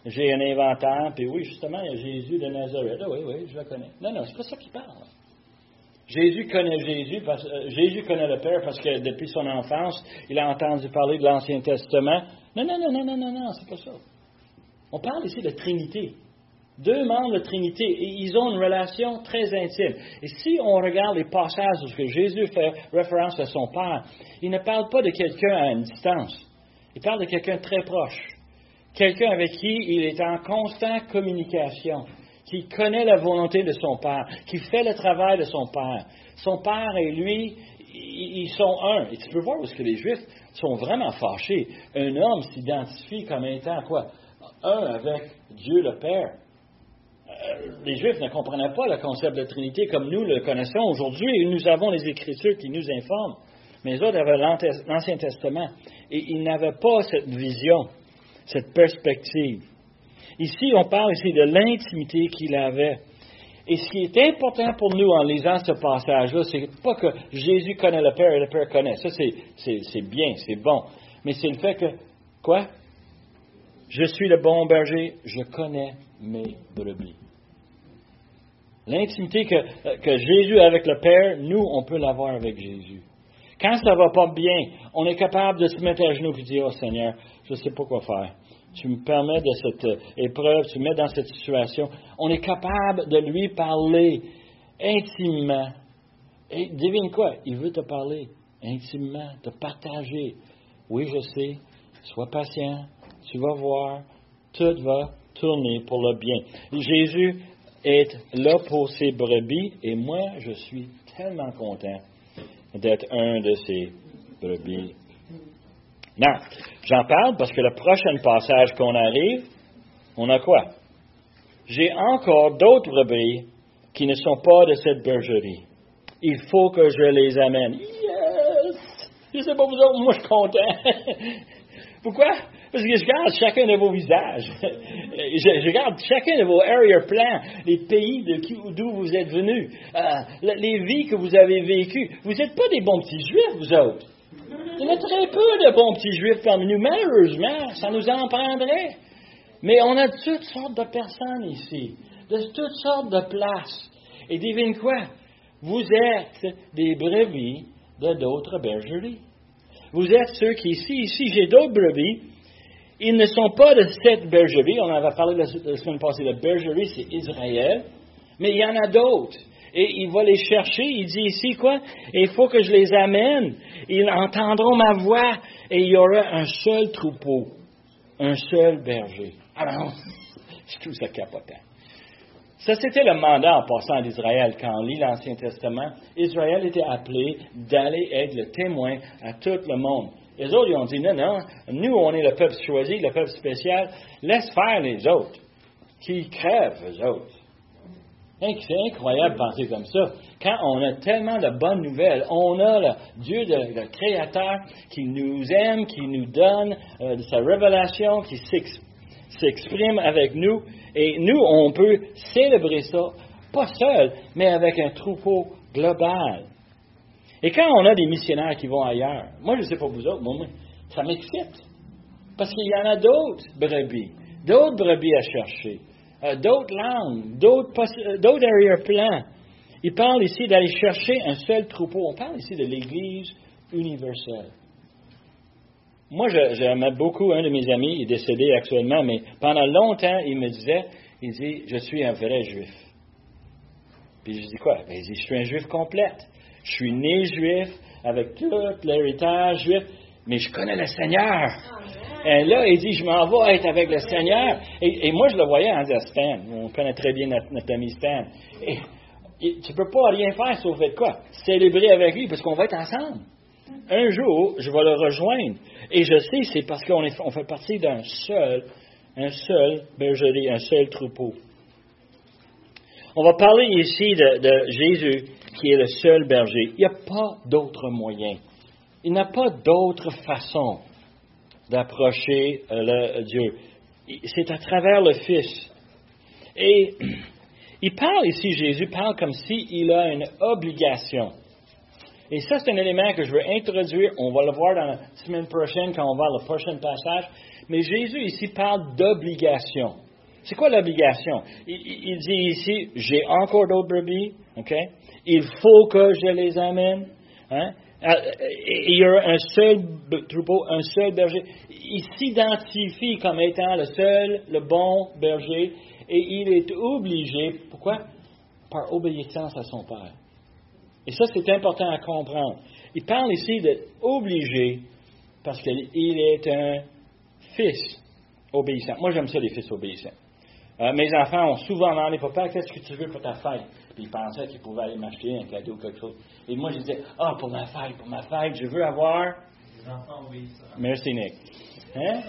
J'ai un inventaire, puis oui, justement, il y a Jésus de Nazareth. Ah oui, oui, je le connais. Non, non, c'est pas ça qu'il parle. Jésus connaît Jésus, parce, euh, Jésus connaît le Père parce que depuis son enfance, il a entendu parler de l'Ancien Testament. Non, non, non, non, non, non, non, c'est pas ça. On parle ici de Trinité. Deux membres de Trinité, et ils ont une relation très intime. Et si on regarde les passages où Jésus fait référence à son Père, il ne parle pas de quelqu'un à une distance. Il parle de quelqu'un très proche. Quelqu'un avec qui il est en constante communication, qui connaît la volonté de son Père, qui fait le travail de son Père. Son Père et lui, ils sont un. Et tu peux voir où ce que les Juifs sont vraiment fâchés. Un homme s'identifie comme étant quoi? Un avec Dieu le Père. Euh, les Juifs ne comprenaient pas le concept de Trinité comme nous le connaissons aujourd'hui, nous avons les Écritures qui nous informent. Mais les autres avaient l'Ancien Testament, et ils n'avaient pas cette vision, cette perspective. Ici, on parle ici de l'intimité qu'il avait. Et ce qui est important pour nous en lisant ce passage-là, c'est pas que Jésus connaît le Père et le Père connaît. Ça, c'est bien, c'est bon. Mais c'est le fait que, quoi? Je suis le bon berger, je connais mes brebis. L'intimité que, que, Jésus a avec le Père, nous, on peut l'avoir avec Jésus. Quand ça ne va pas bien, on est capable de se mettre à genoux et dire, oh Seigneur, je ne sais pas quoi faire. Tu me permets de cette euh, épreuve, tu me mets dans cette situation. On est capable de lui parler intimement. Et devine quoi? Il veut te parler intimement, te partager. Oui, je sais. Sois patient. Tu vas voir. Tout va tourner pour le bien. Jésus est là pour ses brebis et moi, je suis tellement content d'être un de ces brebis. Non, j'en parle parce que le prochain passage qu'on arrive, on a quoi? J'ai encore d'autres brebis qui ne sont pas de cette bergerie. Il faut que je les amène. Yes! Je sais pas vous autres, moi je suis content. Pourquoi? Parce que je regarde chacun de vos visages. je, regarde chacun de vos area plans, les pays d'où vous êtes venus, euh, les vies que vous avez vécues. Vous n'êtes pas des bons petits juifs, vous autres. Il y a très peu de bons petits juifs parmi nous, malheureusement, ça nous en prendrait. Mais on a toutes sortes de personnes ici, de toutes sortes de places. Et devine quoi? Vous êtes des brebis de d'autres bergeries. Vous êtes ceux qui, ici, ici, j'ai d'autres brebis. Ils ne sont pas de cette bergerie. On en avait parlé la, semaine passée. La bergerie, c'est Israël. Mais il y en a d'autres. Et il va les chercher. Il dit ici quoi? il faut que je les amène. Ils entendront ma voix et il y aura un seul troupeau. Un seul berger. Alors, je trouve ça capotant. Ça, c'était le mandat en passant d'Israël. Quand on lit l'Ancien Testament, Israël était appelé d'aller être le témoin à tout le monde. Les autres, ils ont dit, non, non, nous, on est le peuple choisi, le peuple spécial, laisse faire les autres, qui crèvent, les autres. C'est incroyable de penser comme ça. Quand on a tellement de bonnes nouvelles, on a le Dieu, le, Créateur, qui nous aime, qui nous donne euh, sa révélation, qui s'exprime avec nous, et nous, on peut célébrer ça, pas seul, mais avec un troupeau global. Et quand on a des missionnaires qui vont ailleurs, moi je ne sais pas vous autres, moi, ça m'excite. Parce qu'il y en a d'autres brebis, d'autres brebis à chercher, d'autres langues, d'autres, euh, d'autres arrière-plans. Il parle ici d'aller chercher un seul troupeau. On parle ici de l'Église universel. Moi, j'aimais beaucoup un de mes amis, il est décédé actuellement, mais pendant longtemps, il me disait, il dit, je suis un vrai juif. Puis je dis quoi? Ben, dit, je suis un juif complète. Je suis né juif, avec tout l'héritage juif, mais je connais le Seigneur. Et là, il dit, je m'en vais être avec le Seigneur. Et, moi, je le voyais en disant, on connaît très bien notre, ami Stan. Et, tu ne peux pas rien faire sauf être quoi? Célébrer avec lui, parce qu'on va être ensemble. Un jour, je vais le rejoindre. Et je sais, c'est parce qu'on on fait partie d'un seul, un seul bergerie, un seul troupeau. On va parler ici de, Jésus qui est le seul berger. Il n'y a pas d'autre moyen. Il n'y a pas d'autre façon d'approcher euh, Dieu. C'est à travers le Fils. Et il parle ici, Jésus parle comme s'il a une obligation. Et ça, c'est un élément que je veux introduire. On va le voir dans la semaine prochaine quand on va le prochain passage. Mais Jésus ici parle d'obligation. C'est quoi l'obligation? Il, dit ici, j'ai encore d'autres brebis, OK? Il faut que je les amène. Hein? Euh, il y a un seul troupeau, un seul berger. Il s'identifie comme étant le seul, le bon berger, et il est obligé, pourquoi? Par obéissance à son Père. Et ça, c'est important à comprendre. Il parle ici d'être obligé parce qu'il est un fils obéissant. Moi, j'aime ça, les fils obéissants. Euh, mes enfants ont souvent demandé, papa, qu'est-ce que tu veux pour ta fête? Puis ils pensaient qu'ils pouvaient aller m'acheter un cadeau ou quelque chose. Et moi, je disais, ah, pour ma fête, pour ma fête, je veux avoir. Des enfants obéissants. Merci, Nick. Hein?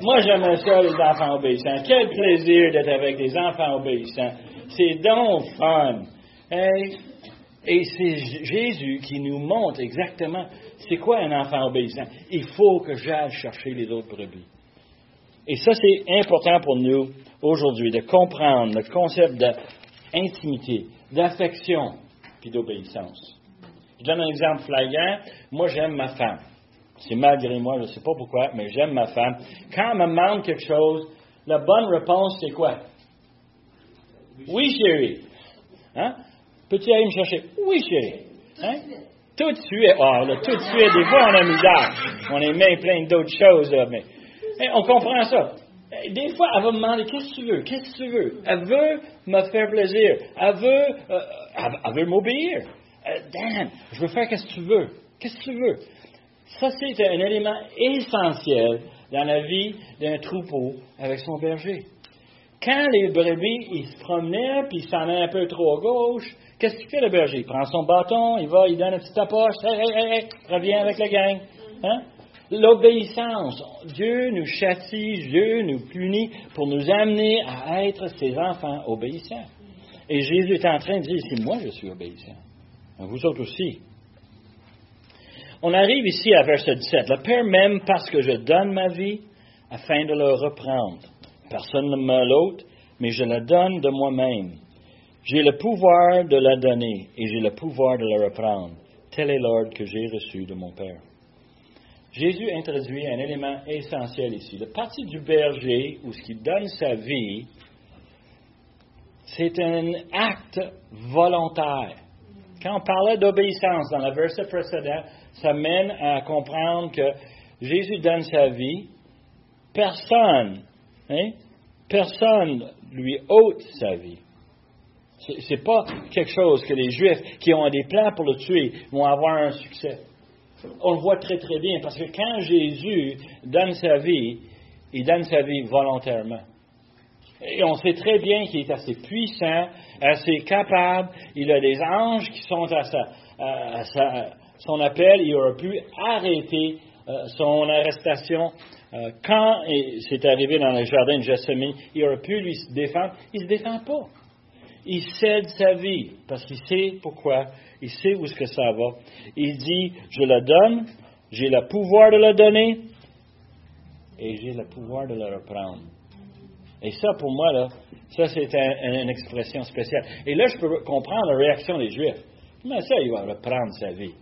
Moi, j'aime ça, les enfants obéissants. Quel plaisir d'être avec des enfants obéissants. C'est donc fun. Et c'est Jésus qui nous montre exactement c'est quoi un enfant obéissant. Il faut que j'aille chercher les autres brebis. Et ça, c'est important pour nous aujourd'hui, de comprendre le concept d'intimité, d'affection, puis d'obéissance. Je donne un exemple flagrant. Moi, j'aime ma femme. C'est malgré moi, je ne sais pas pourquoi, mais j'aime ma femme. Quand elle me demande quelque chose, la bonne réponse, c'est quoi? Oui, chérie. Hein? Peux-tu aller me chercher? Oui, chérie. Hein? Tout de suite. Oh, là, tout de suite, des fois, on a misère. On est même plein d'autres choses, mais on comprend ça. Des fois, elle va me demander Qu'est-ce que tu veux? Qu'est-ce que tu veux? Elle veut me faire plaisir. Elle veut, euh, veut m'obéir. Euh, Dan, je veux faire ce que tu veux. Qu'est-ce que tu veux? Ça, c'est un élément essentiel dans la vie d'un troupeau avec son berger. Quand les brebis, ils se promenaient, puis ils s'en allaient un peu trop à gauche, qu'est-ce qu'il fait le berger? Il prend son bâton, il va, il donne un petit tapoche, hey, hey, hey, reviens avec la gang. Hein? L'obéissance. Dieu nous châtie, Dieu nous punit pour nous amener à être ses enfants obéissants. Et Jésus est en train de dire, si moi je suis obéissant, vous autres aussi. On arrive ici à verset 17. Le Père m'aime parce que je donne ma vie afin de le reprendre. Personne ne me l'ôte, mais je la donne de moi-même. J'ai le pouvoir de la donner et j'ai le pouvoir de la reprendre. Tel est l'ordre que j'ai reçu de mon Père. Jésus introduit un élément essentiel ici. Le parti du berger, ou ce qui donne sa vie, c'est un acte volontaire. Quand on parlait d'obéissance dans le verset précédent, ça mène à comprendre que Jésus donne sa vie. Personne, hein, personne lui ôte sa vie. Ce n'est pas quelque chose que les Juifs qui ont des plans pour le tuer vont avoir un succès on le voit très très bien, parce que quand Jésus donne sa vie, il donne sa vie volontairement. Et on sait très bien qu'il est assez puissant, assez capable. Il a des anges qui sont à, son appel. Il aurait pu arrêter euh, son arrestation. Euh, quand c'est arrivé dans le jardin de Gethsemane, il aurait pu lui défendre. Il ne se défend pas. Il cède sa vie parce qu'il sait pourquoi il sait où est-ce que ça va. Il dit, je la donne, j'ai le pouvoir de la donner et j'ai le pouvoir de la reprendre. Et ça, pour moi, là, ça, c'est une expression spéciale. Et là, je peux comprendre la réaction des Juifs. Comment ça, il va reprendre sa vie?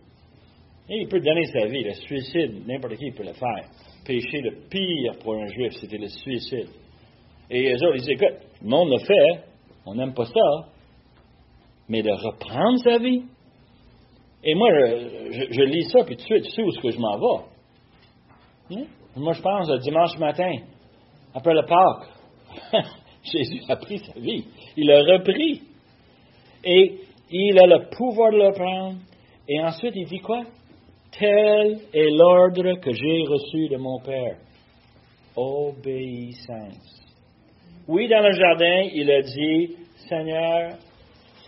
Il peut donner sa vie. Le suicide, n'importe qui peut le faire. Péché le pire pour un Juif, c'était le suicide. Et les autres, ils disent, écoute, le monde le fait, on n'aime pas ça. Mais de reprendre sa vie, Et moi, je, je- je lis ça, puis tout de suite, tu sais où est-ce que je m'en vais. Hein? Moi, je pense, le dimanche matin, après le Pâques, Jésus a pris sa vie. Il l'a repris. Et il a le pouvoir de le prendre. Et ensuite, il dit quoi? Tel est l'ordre que j'ai reçu de mon Père. Obéissance. Oui, dans le jardin, il a dit, Seigneur,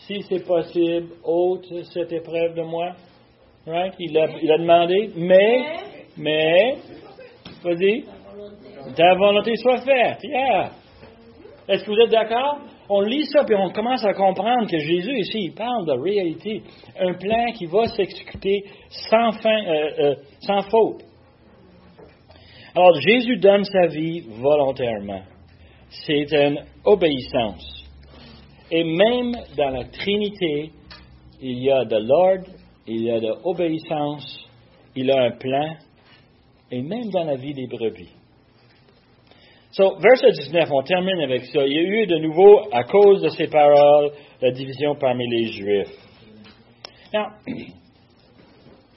si c'est possible, ôte cette épreuve de moi. Right? Il, a, demandé, mais, mais, vas-y, ta volonté soit faite. Yeah. Est-ce que vous êtes d'accord? On lit ça, puis on commence à comprendre que Jésus, ici, il parle de réalité. Un plan qui va s'exécuter sans fin, euh, euh, sans faute. Alors, Jésus donne sa vie volontairement. C'est une obéissance. Et même dans la Trinité, il y a de l'ordre, il y a de l'obéissance, il a un plan, et même dans la vie des brebis. So, verset 19, on termine avec ça. Il y a eu de nouveau, à cause de ces paroles, la division parmi les Juifs. Now,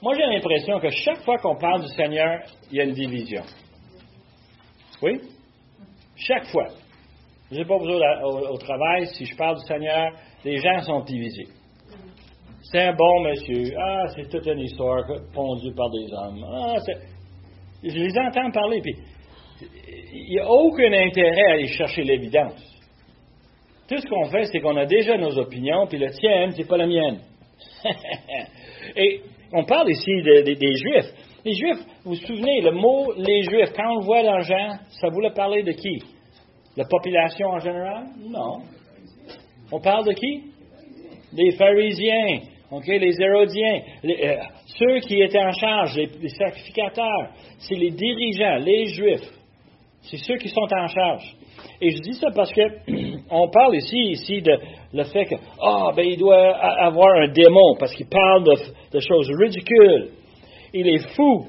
moi j'ai l'impression que chaque fois qu'on parle du Seigneur, il y a une division. Oui? Chaque fois. Je ne sais pas autres, au, au travail, si je parle du Seigneur, les gens sont divisés. C'est un bon monsieur. Ah, c'est toute une histoire pondue par des hommes. Ah, je les entends parler, puis il n'y a aucun intérêt à aller chercher l'évidence. Tout ce qu'on fait, c'est qu'on a déjà nos opinions, puis la tienne, c'est pas la mienne. Et on parle ici de- de- des Juifs. Les Juifs, vous vous souvenez, le mot les Juifs, quand on le voit dans Jean, ça voulait parler de qui? La population en général? Non. On parle de qui? Des pharisiens, les hérodiens, les- euh, ceux qui étaient en charge, les, les sacrificateurs, c'est les dirigeants, les Juifs. C'est ceux qui sont en charge. Et je dis ça parce que on parle ici, ici de le fait que ah ben il doit avoir un démon parce qu'il parle de choses ridicules. Il est fou.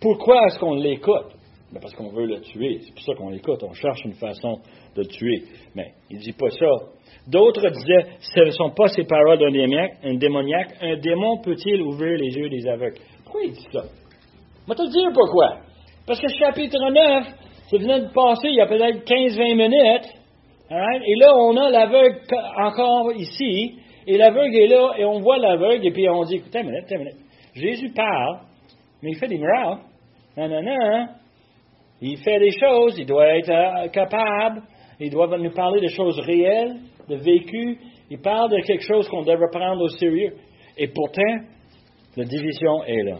Pourquoi est-ce qu'on l'écoute? Ben, Parce qu'on veut le tuer. C'est pour ça qu'on l'écoute. On cherche une façon de le tuer. Mais il ne dit pas ça. D'autres disaient, ce ne sont pas ces paroles d'un démoniaque, un. Un démon peut-il ouvrir les yeux des aveugles? Pourquoi il dit ça? Je vais te dire pourquoi. Parce que chapitre 9, ça venait de passer il y a peut-être 15-20 minutes. Et là, on a l'aveugle co- encore ici. Et l'aveugle est là, et on voit l'aveugle, et puis on dit, écoutez minute, minute. Jésus parle, mais il fait des miracles. Non, non, non. Il fait des choses, il doit être euh, capable, il doit nous parler de choses réelles, de vécu. Il parle de quelque chose qu'on devrait prendre au sérieux. Et pourtant, la division est là.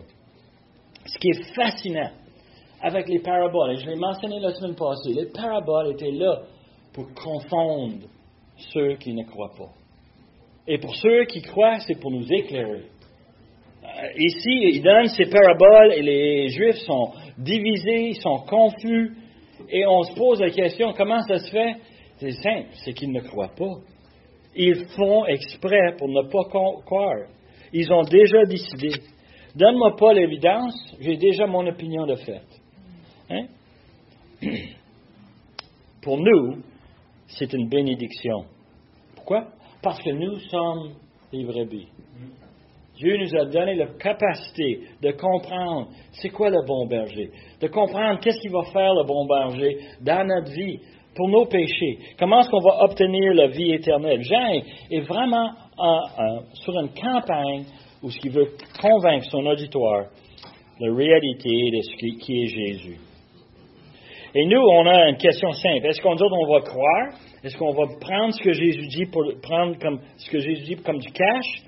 Ce qui est fascinant avec les paraboles, et je l'ai mentionné la semaine passée, les paraboles étaient là pour confondre ceux qui ne croient pas. Et pour ceux qui croient, c'est pour nous éclairer. Euh, Ici, il donne ces paraboles et les Juifs sont divisés, ils sont confus, et on se pose la question, comment ça se fait? C'est simple, c'est qu'ils ne croient pas. Ils font exprès pour ne pas croire. Ils ont déjà décidé. Donne-moi pas l'évidence, j'ai déjà mon opinion de fait. Hein? Pour nous, c'est une bénédiction. Pourquoi? Parce que nous sommes les brebis. Dieu nous a donné la capacité de comprendre c'est quoi le bon berger, de comprendre qu'est-ce qu'il va faire le bon berger dans notre vie pour nos péchés. Comment est-ce qu'on va obtenir la vie éternelle? Jean est, vraiment en- en- sur une campagne où ce qu'il veut convaincre son auditoire de la réalité de ce qui, qui est Jésus. Et nous, on a une question simple. Est-ce qu'on dit qu'on va croire? Est-ce qu'on va prendre ce que Jésus dit pour prendre comme ce que Jésus dit comme du cash?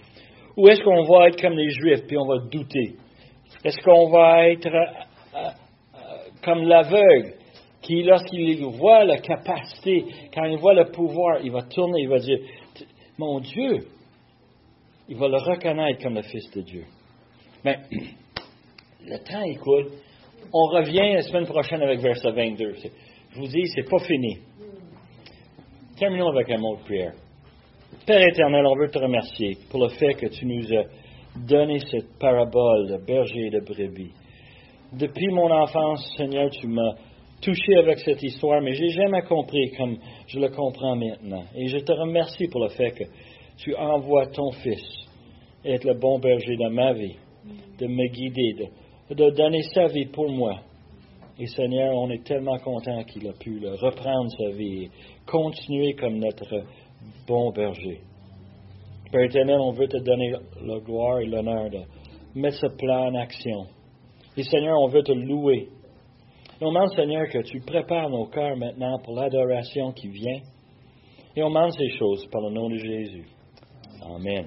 Ou est-ce qu'on va être comme les Juifs, puis on va douter? Est-ce qu'on va être euh, euh, comme l'aveugle, qui, lorsqu'il voit la capacité, quand il voit le pouvoir, il va tourner, il va dire, mon Dieu, il va le reconnaître comme le Fils de Dieu. Mais le temps écoule. On revient la semaine prochaine avec verset 22. C'est- Je vous dis, c'est pas fini. Terminons avec un mot de prière. Père éternel, on veut te remercier pour le fait que tu nous as donné cette parabole de berger et de brebis. Depuis mon enfance, Seigneur, tu m'as touché avec cette histoire, mais j'ai jamais compris comme je le comprends maintenant. Et je te remercie pour le fait que tu envoies ton Fils être le bon berger dans ma vie, de me guider, de, de donner sa vie pour moi. Et Seigneur, on est tellement content qu'il a pu reprendre sa vie et continuer comme notre bon berger. Père éternel, on veut te donner la gloire et l'honneur de mettre ce plan en action. Et Seigneur, on veut te louer. Et on demande, Seigneur, que tu prépares nos cœurs maintenant pour l'adoration qui vient. Et on demande ces choses par le nom de Jésus. Amen.